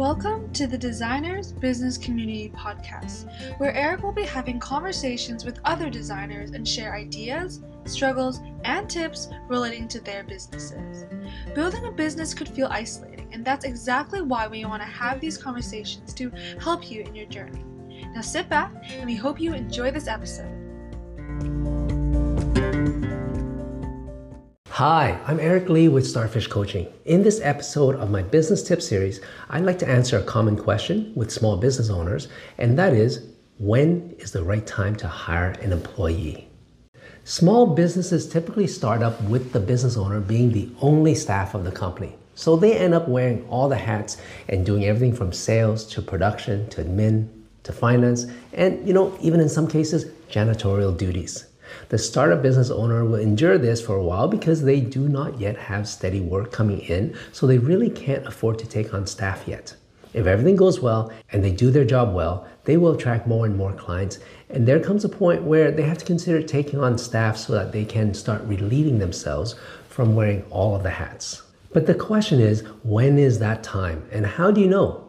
Welcome to the Designers Business Community Podcast, where Eric will be having conversations with other designers and share ideas, struggles, and tips relating to their businesses. Building a business could feel isolating, and that's exactly why we want to have these conversations to help you in your journey. Now sit back, and we hope you enjoy this episode. Hi, I'm Eric Lee with Starfish Coaching. In this episode of my business tip series, I'd like to answer a common question with small business owners, and that is when is the right time to hire an employee? Small businesses typically start up with the business owner being the only staff of the company. So they end up wearing all the hats and doing everything from sales to production to admin to finance and you know even in some cases janitorial duties. The startup business owner will endure this for a while because they do not yet have steady work coming in, so they really can't afford to take on staff yet. If everything goes well and they do their job well, they will attract more and more clients. And there comes a point where they have to consider taking on staff so that they can start relieving themselves from wearing all of the hats. But the question is, when is that time and how do you know?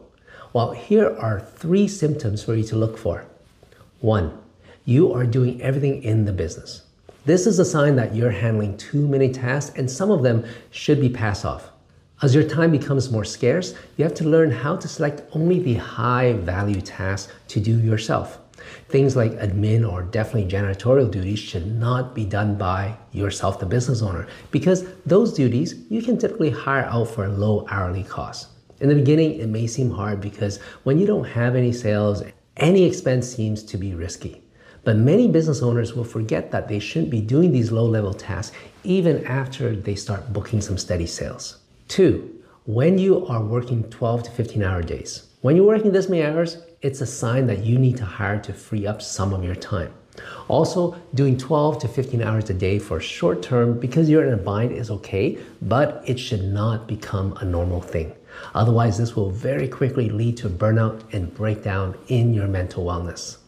Well, here are three symptoms for you to look for. One, you are doing everything in the business. This is a sign that you're handling too many tasks and some of them should be passed off. As your time becomes more scarce, you have to learn how to select only the high value tasks to do yourself. Things like admin or definitely janitorial duties should not be done by yourself, the business owner, because those duties you can typically hire out for low hourly cost. In the beginning, it may seem hard because when you don't have any sales, any expense seems to be risky. But many business owners will forget that they shouldn't be doing these low level tasks even after they start booking some steady sales. Two, when you are working 12 to 15 hour days. When you're working this many hours, it's a sign that you need to hire to free up some of your time. Also, doing 12 to 15 hours a day for short term because you're in a bind is okay, but it should not become a normal thing. Otherwise, this will very quickly lead to burnout and breakdown in your mental wellness.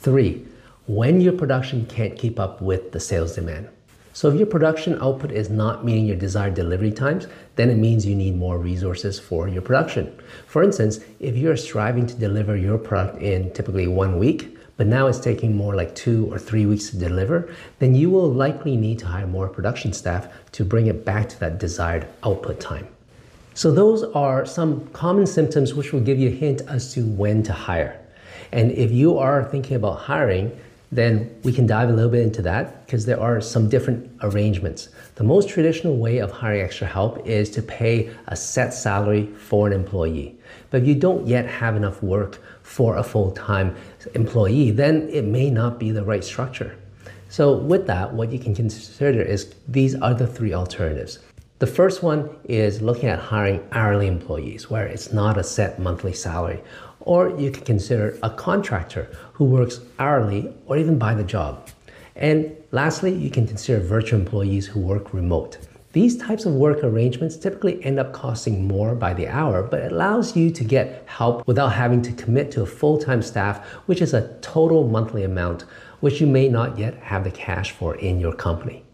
Three, when your production can't keep up with the sales demand. So if your production output is not meeting your desired delivery times, then it means you need more resources for your production. For instance, if you're striving to deliver your product in typically one week, but now it's taking more like two or three weeks to deliver, then you will likely need to hire more production staff to bring it back to that desired output time. So those are some common symptoms which will give you a hint as to when to hire. And if you are thinking about hiring, then we can dive a little bit into that because there are some different arrangements. The most traditional way of hiring extra help is to pay a set salary for an employee. But if you don't yet have enough work for a full time employee, then it may not be the right structure. So, with that, what you can consider is these are the three alternatives. The first one is looking at hiring hourly employees where it's not a set monthly salary. Or you can consider a contractor who works hourly or even by the job. And lastly, you can consider virtual employees who work remote. These types of work arrangements typically end up costing more by the hour, but it allows you to get help without having to commit to a full time staff, which is a total monthly amount, which you may not yet have the cash for in your company.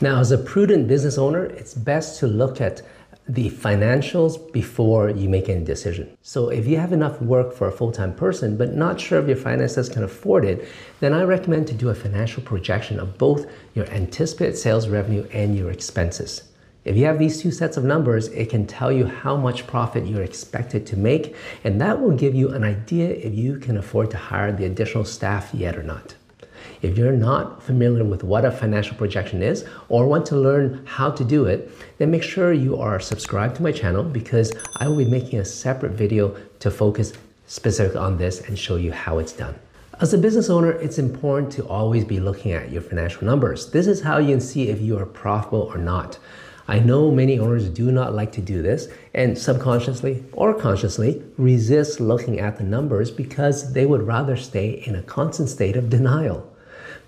Now, as a prudent business owner, it's best to look at the financials before you make any decision. So if you have enough work for a full-time person but not sure if your finances can afford it, then I recommend to do a financial projection of both your anticipated sales revenue and your expenses. If you have these two sets of numbers, it can tell you how much profit you're expected to make, and that will give you an idea if you can afford to hire the additional staff yet or not. If you're not familiar with what a financial projection is or want to learn how to do it, then make sure you are subscribed to my channel because I will be making a separate video to focus specific on this and show you how it's done. As a business owner, it's important to always be looking at your financial numbers. This is how you can see if you are profitable or not. I know many owners do not like to do this and subconsciously or consciously resist looking at the numbers because they would rather stay in a constant state of denial.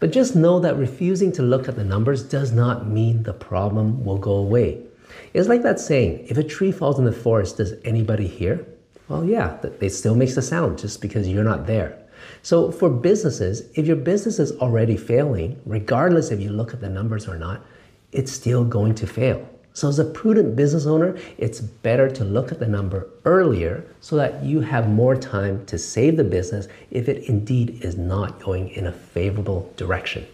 But just know that refusing to look at the numbers does not mean the problem will go away. It's like that saying, if a tree falls in the forest, does anybody hear? Well, yeah, it still makes a sound just because you're not there. So for businesses, if your business is already failing, regardless if you look at the numbers or not, it's still going to fail. So, as a prudent business owner, it's better to look at the number earlier so that you have more time to save the business if it indeed is not going in a favorable direction.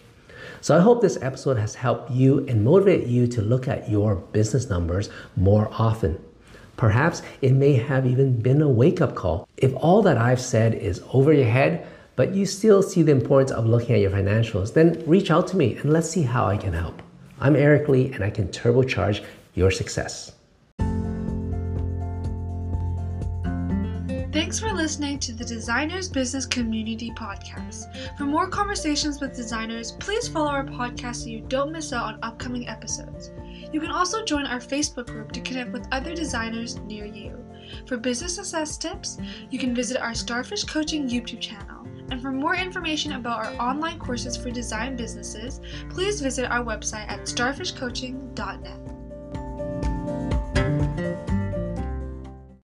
So, I hope this episode has helped you and motivate you to look at your business numbers more often. Perhaps it may have even been a wake up call. If all that I've said is over your head, but you still see the importance of looking at your financials, then reach out to me and let's see how I can help. I'm Eric Lee and I can turbocharge your success. Thanks for listening to the Designers Business Community Podcast. For more conversations with designers, please follow our podcast so you don't miss out on upcoming episodes. You can also join our Facebook group to connect with other designers near you. For business success tips, you can visit our Starfish Coaching YouTube channel. And for more information about our online courses for design businesses, please visit our website at starfishcoaching.net.